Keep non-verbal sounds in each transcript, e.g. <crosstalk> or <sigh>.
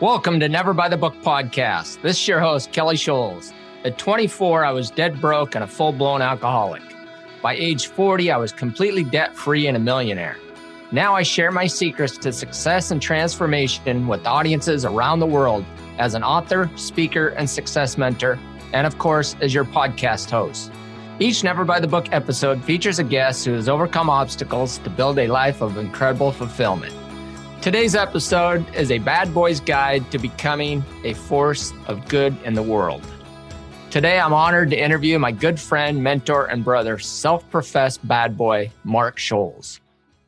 Welcome to Never Buy the Book podcast. This is your host, Kelly Scholes. At 24, I was dead broke and a full blown alcoholic. By age 40, I was completely debt free and a millionaire. Now I share my secrets to success and transformation with audiences around the world as an author, speaker, and success mentor, and of course, as your podcast host. Each Never Buy the Book episode features a guest who has overcome obstacles to build a life of incredible fulfillment. Today's episode is a bad boy's guide to becoming a force of good in the world. Today, I'm honored to interview my good friend, mentor, and brother, self professed bad boy, Mark Scholes.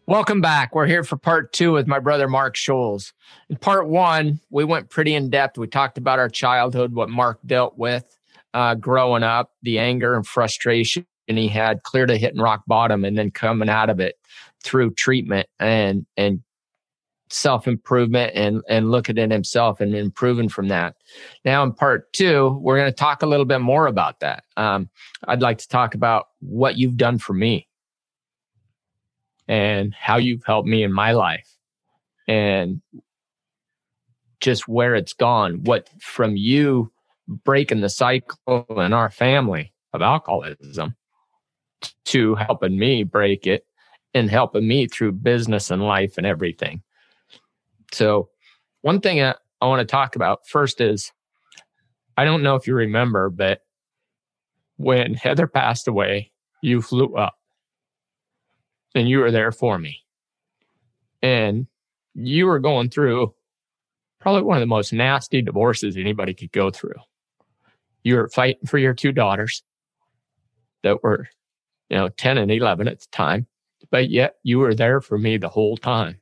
Welcome back. We're here for part two with my brother, Mark Scholes. In part one, we went pretty in depth. We talked about our childhood, what Mark dealt with uh, growing up, the anger and frustration he had, clear to hitting rock bottom, and then coming out of it through treatment and and self improvement and and looking at himself and improving from that. Now in part two, we're going to talk a little bit more about that. Um, I'd like to talk about what you've done for me and how you've helped me in my life and just where it's gone. What from you breaking the cycle in our family of alcoholism to helping me break it and helping me through business and life and everything. So, one thing I, I want to talk about first is I don't know if you remember, but when Heather passed away, you flew up and you were there for me. And you were going through probably one of the most nasty divorces anybody could go through. You were fighting for your two daughters that were, you know, 10 and 11 at the time, but yet you were there for me the whole time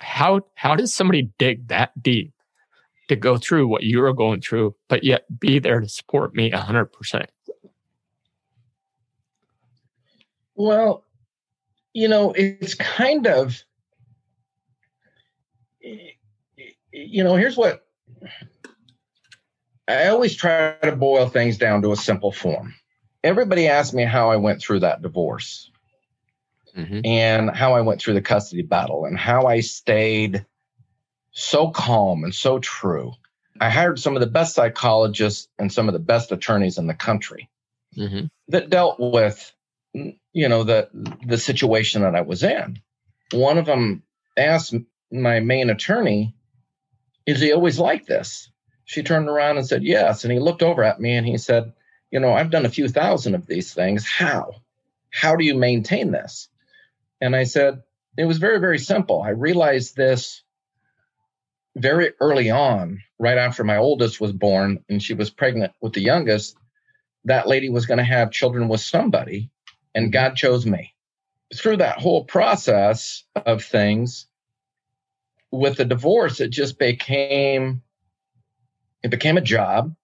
how how does somebody dig that deep to go through what you're going through, but yet be there to support me hundred percent? Well, you know, it's kind of you know, here's what I always try to boil things down to a simple form. Everybody asks me how I went through that divorce mm-hmm. and how I went through the custody battle and how I stayed so calm and so true. I hired some of the best psychologists and some of the best attorneys in the country mm-hmm. that dealt with, you know, the the situation that I was in. One of them asked my main attorney, "Is he always like this?" She turned around and said, "Yes." And he looked over at me and he said, "You know, I've done a few thousand of these things. How? How do you maintain this?" And I said, it was very, very simple. I realized this very early on, right after my oldest was born and she was pregnant with the youngest. That lady was going to have children with somebody, and mm-hmm. God chose me. Through that whole process of things, with the divorce, it just became it became a job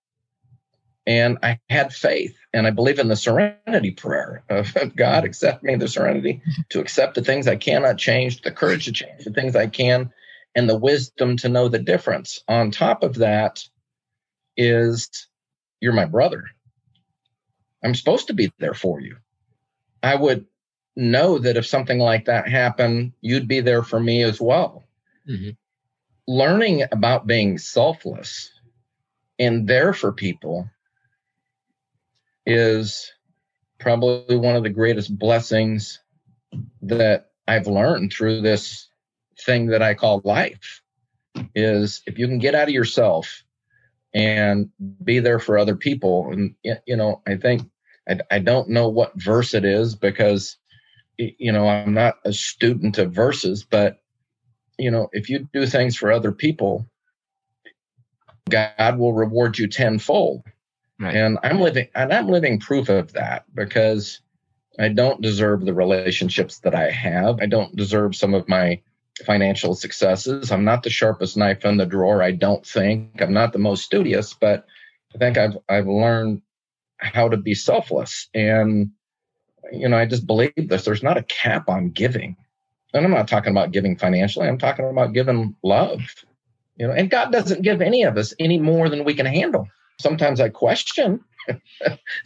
and I had faith and I believe in the serenity prayer of God, accept me the serenity to accept the things I cannot change, the courage to change the things I can, and the wisdom to know the difference. On top of that is you're my brother. I'm supposed to be there for you. I would know that if something like that happened, you'd be there for me as well. Mm-hmm. Learning about being selfless and there for people is probably one of the greatest blessings that I've learned through this thing that I call life is if you can get out of yourself and be there for other people. And you know I think I, I don't know what verse it is because you know I'm not a student of verses but you know if you do things for other people God will reward you tenfold Right. And I'm living and I'm living proof of that because I don't deserve the relationships that I have. I don't deserve some of my financial successes. I'm not the sharpest knife in the drawer, I don't think. I'm not the most studious, but I think I've I've learned how to be selfless. And you know, I just believe this. There's not a cap on giving. And I'm not talking about giving financially. I'm talking about giving love. You know, and God doesn't give any of us any more than we can handle sometimes I question. <laughs>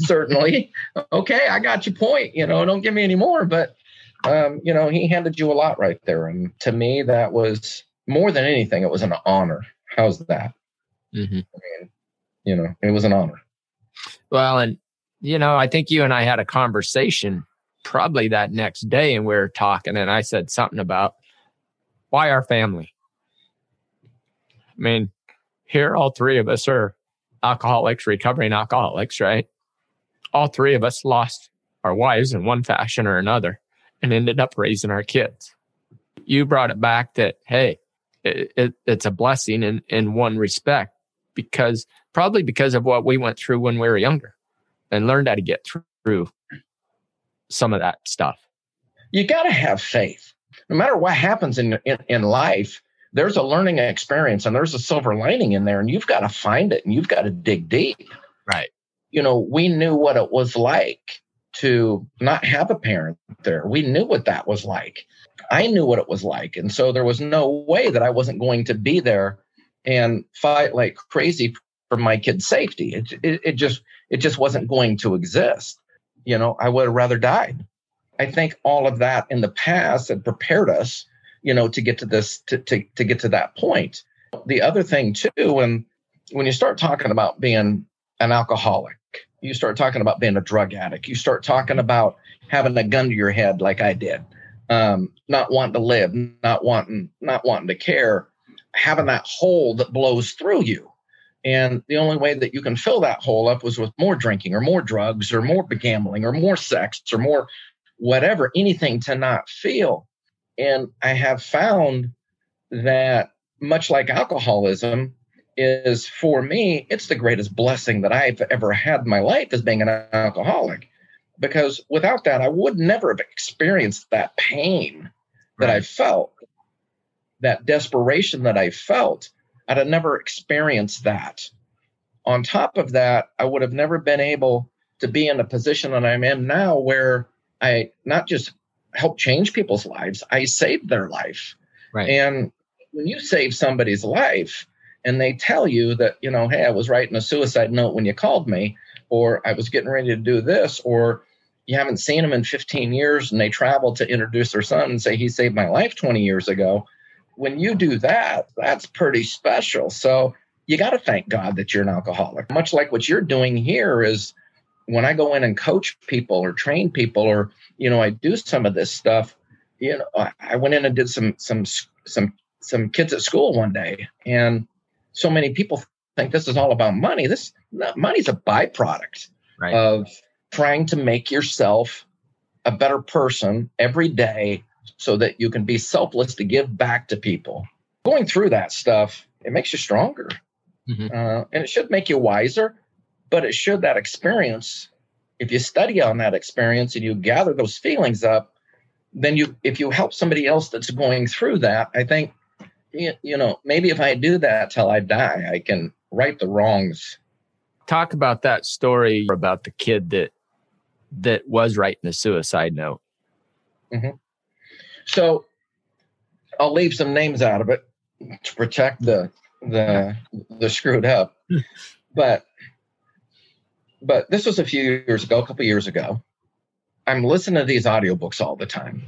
Certainly, okay, I got your point. You know, don't give me any more. But um, you know, he handed you a lot right there, and to me, that was more than anything. It was an honor How's that? Mm-hmm. I mean, you know, it was an honor. Well, and you know, I think you and I had a conversation probably that next day, and we were talking, and I said something about why our family. I mean, here all three of us are alcoholics, recovering alcoholics, right? All three of us lost our wives in one fashion or another and ended up raising our kids. You brought it back that, hey, it, it, it's a blessing in, in one respect because probably because of what we went through when we were younger and learned how to get through some of that stuff. You got to have faith. No matter what happens in, in, in life, there's a learning experience and there's a silver lining in there, and you've got to find it and you've got to dig deep. Right. You know, we knew what it was like to not have a parent there. We knew what that was like. I knew what it was like. And so there was no way that I wasn't going to be there and fight like crazy for my kid's safety. It, it, it just it just wasn't going to exist. You know, I would have rather died. I think all of that in the past had prepared us, you know, to get to this to to, to get to that point. The other thing too, when when you start talking about being an alcoholic, you start talking about being a drug addict, you start talking about having a gun to your head like I did, um, not wanting to live, not wanting not wanting to care, having that hole that blows through you. And the only way that you can fill that hole up was with more drinking or more drugs or more gambling or more sex or more whatever, anything to not feel. And I have found that much like alcoholism, is for me, it's the greatest blessing that I've ever had in my life as being an alcoholic. Because without that, I would never have experienced that pain that right. I felt, that desperation that I felt. I'd have never experienced that. On top of that, I would have never been able to be in a position that I'm in now where I not just help change people's lives, I saved their life. Right. And when you save somebody's life and they tell you that, you know, hey, I was writing a suicide note when you called me, or I was getting ready to do this, or you haven't seen them in 15 years and they travel to introduce their son and say he saved my life 20 years ago. When you do that, that's pretty special. So you got to thank God that you're an alcoholic. Much like what you're doing here is when I go in and coach people or train people or you know I do some of this stuff, you know I went in and did some some some some kids at school one day and so many people think this is all about money. This money's a byproduct right. of trying to make yourself a better person every day so that you can be selfless to give back to people. Going through that stuff, it makes you stronger. Mm-hmm. Uh, and it should make you wiser but it should that experience. If you study on that experience and you gather those feelings up then you if you help somebody else that's going through that i think you know maybe if i do that till i die i can right the wrongs. Talk about that story about the kid that that was writing the suicide note. Mm-hmm. so i'll leave some names out of it to protect the the the screwed up. <laughs> But but this was a few years ago, a couple years ago. I'm listening to these audiobooks all the time.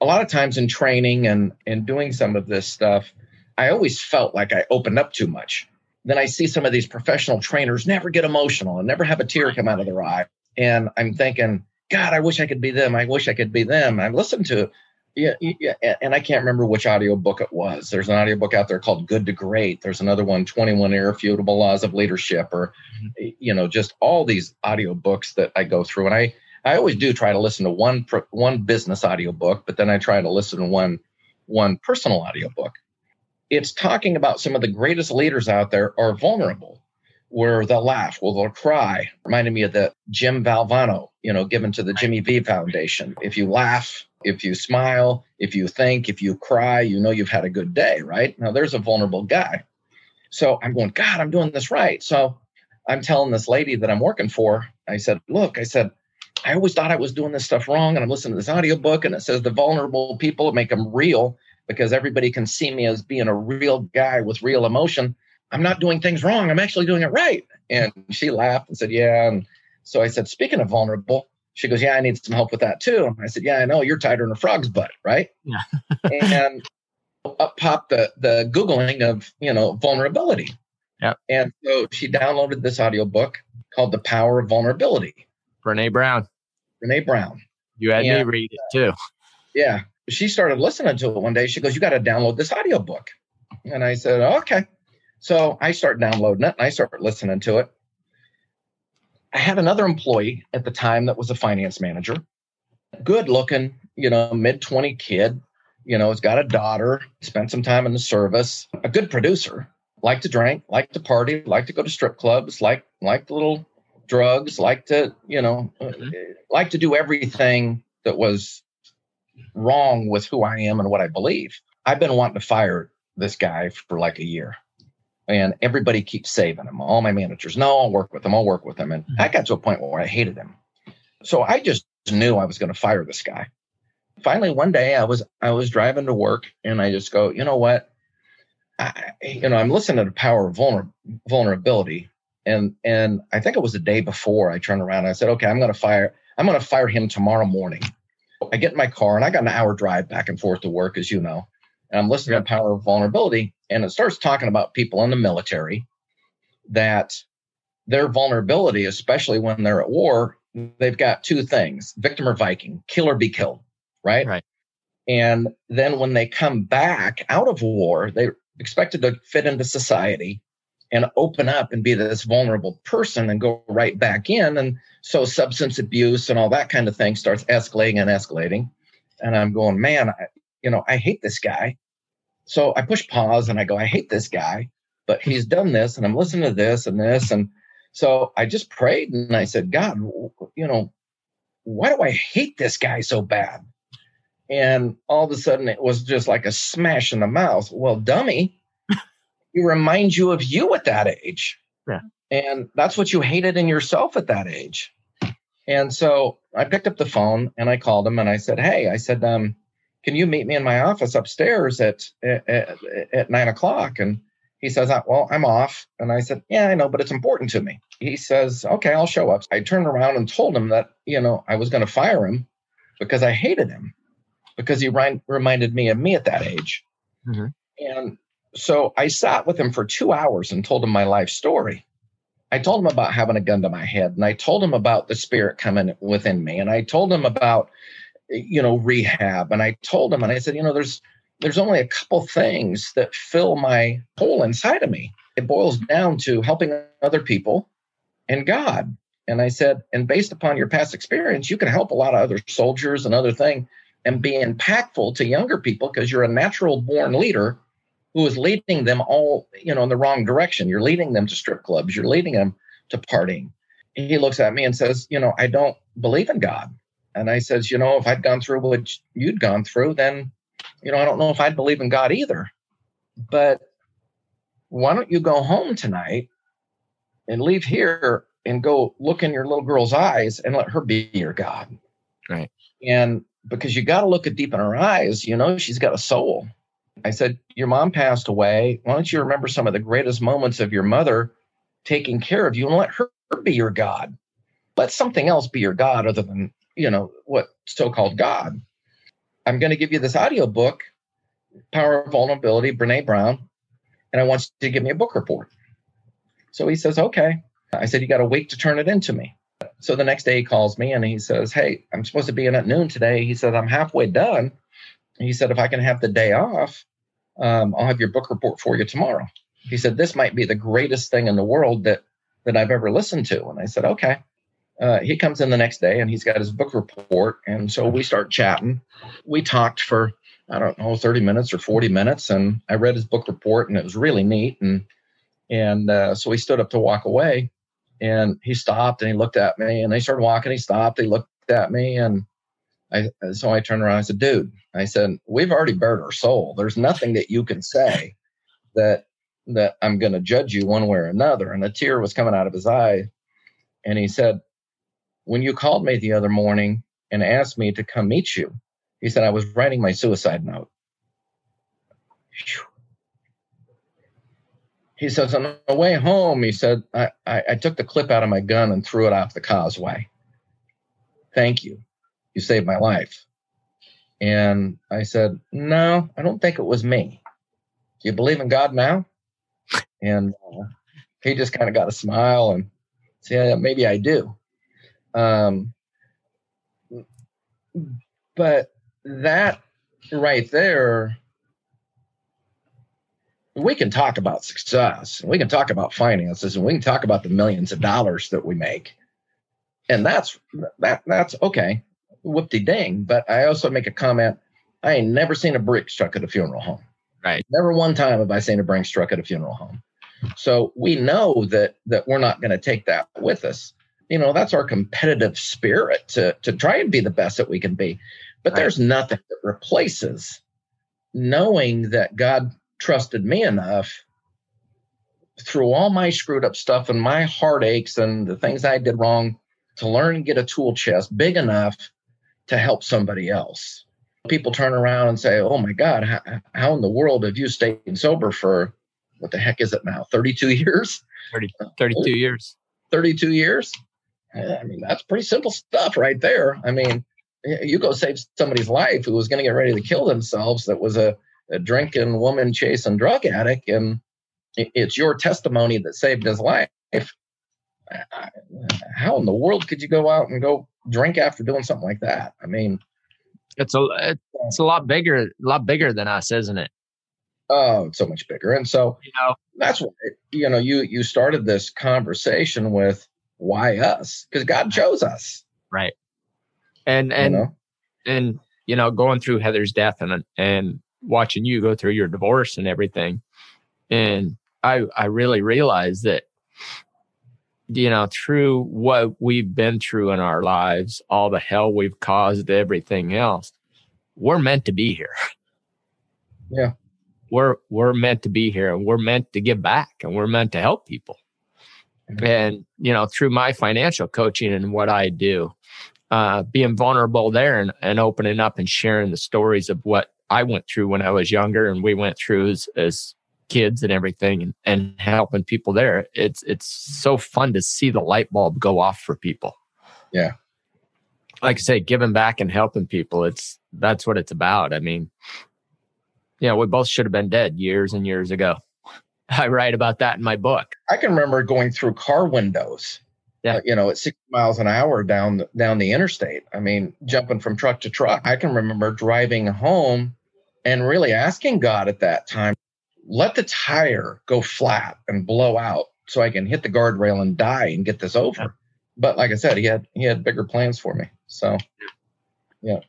A lot of times in training and, and doing some of this stuff, I always felt like I opened up too much. Then I see some of these professional trainers never get emotional and never have a tear come out of their eye. And I'm thinking, God, I wish I could be them. I wish I could be them. I've listened to yeah, yeah, and I can't remember which audiobook it was. There's an audiobook out there called Good to Great. There's another one, 21 Irrefutable Laws of Leadership, or mm-hmm. you know, just all these audiobooks that I go through. And I I always do try to listen to one one business audiobook, but then I try to listen to one one personal audiobook. It's talking about some of the greatest leaders out there are vulnerable, where they'll laugh, well, they'll cry. Reminded me of the Jim Valvano, you know, given to the Jimmy V Foundation. If you laugh, if you smile, if you think, if you cry, you know you've had a good day, right? Now there's a vulnerable guy. So I'm going, God, I'm doing this right. So I'm telling this lady that I'm working for, I said, Look, I said, I always thought I was doing this stuff wrong. And I'm listening to this audiobook and it says the vulnerable people make them real because everybody can see me as being a real guy with real emotion. I'm not doing things wrong. I'm actually doing it right. And she laughed and said, Yeah. And so I said, Speaking of vulnerable, she goes, Yeah, I need some help with that too. I said, Yeah, I know you're tighter than a frog's butt, right? Yeah. <laughs> and up popped the the googling of you know vulnerability. Yeah. And so she downloaded this audio book called The Power of Vulnerability. Brene Brown. Brene Brown. You had and, me read it too. Yeah. She started listening to it one day. She goes, You got to download this audio book. And I said, Okay. So I start downloading it and I start listening to it. I had another employee at the time that was a finance manager, good looking, you know, mid 20 kid, you know, has got a daughter, spent some time in the service, a good producer, like to drink, like to party, like to go to strip clubs, like like little drugs, like to, you know, uh, mm-hmm. like to do everything that was wrong with who I am and what I believe. I've been wanting to fire this guy for like a year and everybody keeps saving him. All my managers, no, I'll work with him. I'll work with him. And I mm-hmm. got to a point where I hated him. So I just knew I was going to fire this guy. Finally, one day I was I was driving to work and I just go, you know what? I, you know, I'm listening to the power of vulner- vulnerability. And and I think it was the day before I turned around I said, okay, I'm going to fire I'm going to fire him tomorrow morning. I get in my car and I got an hour drive back and forth to work, as you know and I'm listening to Power of Vulnerability, and it starts talking about people in the military that their vulnerability, especially when they're at war, they've got two things victim or Viking, kill or be killed, right? Right. And then when they come back out of war, they're expected to fit into society and open up and be this vulnerable person and go right back in. And so substance abuse and all that kind of thing starts escalating and escalating. And I'm going, man, I, you know, I hate this guy. So I push pause and I go, I hate this guy, but he's done this and I'm listening to this and this. And so I just prayed and I said, God, you know, why do I hate this guy so bad? And all of a sudden it was just like a smash in the mouth. Well, dummy, <laughs> he reminds you of you at that age. Yeah. And that's what you hated in yourself at that age. And so I picked up the phone and I called him and I said, Hey, I said, um, can you meet me in my office upstairs at at, at nine o'clock? And he says, uh, well, I'm off. And I said, yeah, I know, but it's important to me. He says, okay, I'll show up. I turned around and told him that, you know, I was going to fire him because I hated him because he ri- reminded me of me at that age. Mm-hmm. And so I sat with him for two hours and told him my life story. I told him about having a gun to my head and I told him about the spirit coming within me. And I told him about you know, rehab. And I told him, and I said, you know, there's there's only a couple things that fill my hole inside of me. It boils down to helping other people and God. And I said, and based upon your past experience, you can help a lot of other soldiers and other thing and be impactful to younger people because you're a natural born leader who is leading them all, you know, in the wrong direction. You're leading them to strip clubs, you're leading them to partying. He looks at me and says, you know, I don't believe in God. And I says, you know, if I'd gone through what you'd gone through, then, you know, I don't know if I'd believe in God either. But why don't you go home tonight and leave here and go look in your little girl's eyes and let her be your God? Right. And because you got to look at deep in her eyes, you know, she's got a soul. I said, Your mom passed away. Why don't you remember some of the greatest moments of your mother taking care of you and let her be your God? Let something else be your God other than you know, what so-called God. I'm going to give you this audio book, Power of Vulnerability, Brene Brown, and I want you to give me a book report. So he says, okay. I said, you got a week to turn it into me. So the next day he calls me and he says, hey, I'm supposed to be in at noon today. He said, I'm halfway done. He said, if I can have the day off, um, I'll have your book report for you tomorrow. He said, this might be the greatest thing in the world that that I've ever listened to. And I said, okay uh, he comes in the next day and he's got his book report. And so we start chatting. We talked for, I don't know, 30 minutes or 40 minutes. And I read his book report and it was really neat. And, and uh, so he stood up to walk away and he stopped and he looked at me and they started walking. He stopped. He looked at me and I, so I turned around. I said, dude, I said, we've already bared our soul. There's nothing that you can say that, that I'm going to judge you one way or another. And a tear was coming out of his eye. And he said, when you called me the other morning and asked me to come meet you, he said, I was writing my suicide note. He says, on the way home, he said, I, I, I took the clip out of my gun and threw it off the causeway. Thank you. You saved my life. And I said, No, I don't think it was me. Do you believe in God now? And uh, he just kind of got a smile and said, Yeah, maybe I do. Um, but that right there, we can talk about success, and we can talk about finances, and we can talk about the millions of dollars that we make. And that's that that's okay, whoop de ding. But I also make a comment. I ain't never seen a brick struck at a funeral home. Right. Never one time have I seen a brick struck at a funeral home. So we know that that we're not going to take that with us. You know, that's our competitive spirit to to try and be the best that we can be. But right. there's nothing that replaces knowing that God trusted me enough through all my screwed up stuff and my heartaches and the things I did wrong to learn and get a tool chest big enough to help somebody else. People turn around and say, Oh my God, how, how in the world have you stayed sober for what the heck is it now? 32 <laughs> years? 30, 32 years. 32 years? I mean, that's pretty simple stuff right there. I mean, you go save somebody's life who was going to get ready to kill themselves that was a, a drinking woman chasing drug addict and it's your testimony that saved his life. How in the world could you go out and go drink after doing something like that? I mean it's a it's a lot bigger a lot bigger than us isn't it? Oh it's so much bigger. And so you know? that's what you know you you started this conversation with why us? Because god chose us. Right. And and you know? and you know going through heather's death and and watching you go through your divorce and everything and i i really realized that you know through what we've been through in our lives all the hell we've caused everything else we're meant to be here. Yeah. We're we're meant to be here and we're meant to give back and we're meant to help people. And you know through my financial coaching and what i do uh, being vulnerable there and, and opening up and sharing the stories of what I went through when I was younger and we went through as, as kids and everything and, and helping people there. It's it's so fun to see the light bulb go off for people. Yeah. Like I say, giving back and helping people, it's that's what it's about. I mean, yeah, we both should have been dead years and years ago. <laughs> I write about that in my book. I can remember going through car windows yeah. Uh, you know, at 60 miles an hour down the, down the interstate. I mean, jumping from truck to truck. I can remember driving home and really asking God at that time, let the tire go flat and blow out so I can hit the guardrail and die and get this over. Yeah. But like I said, he had he had bigger plans for me. So yeah.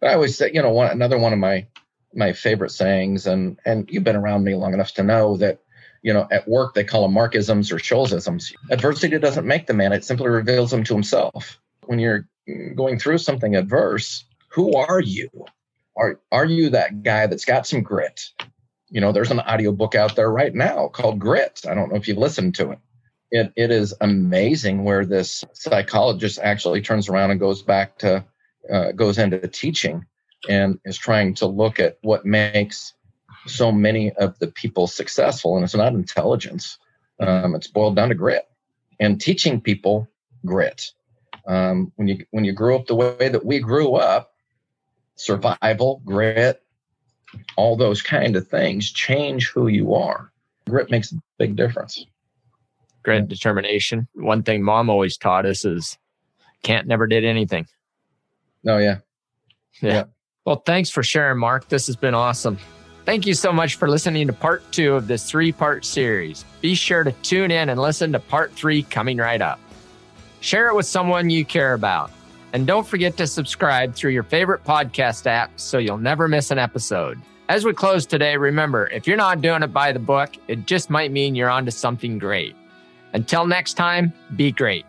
But I always say, you know, one another one of my my favorite sayings, and and you've been around me long enough to know that you know, at work they call them Markisms or Scholzisms. Adversity doesn't make the man; it simply reveals him to himself. When you're going through something adverse, who are you? Are are you that guy that's got some grit? You know, there's an audiobook out there right now called Grit. I don't know if you've listened to it. It it is amazing where this psychologist actually turns around and goes back to uh, goes into teaching and is trying to look at what makes so many of the people successful, and it's not intelligence. Um, it's boiled down to grit and teaching people grit. Um, when you when you grew up the way that we grew up, survival, grit, all those kind of things change who you are. Grit makes a big difference. Grit, determination. One thing mom always taught us is can't never did anything. Oh yeah. yeah. yeah. Well, thanks for sharing, Mark. This has been awesome. Thank you so much for listening to part two of this three part series. Be sure to tune in and listen to part three coming right up. Share it with someone you care about. And don't forget to subscribe through your favorite podcast app so you'll never miss an episode. As we close today, remember if you're not doing it by the book, it just might mean you're onto something great. Until next time, be great.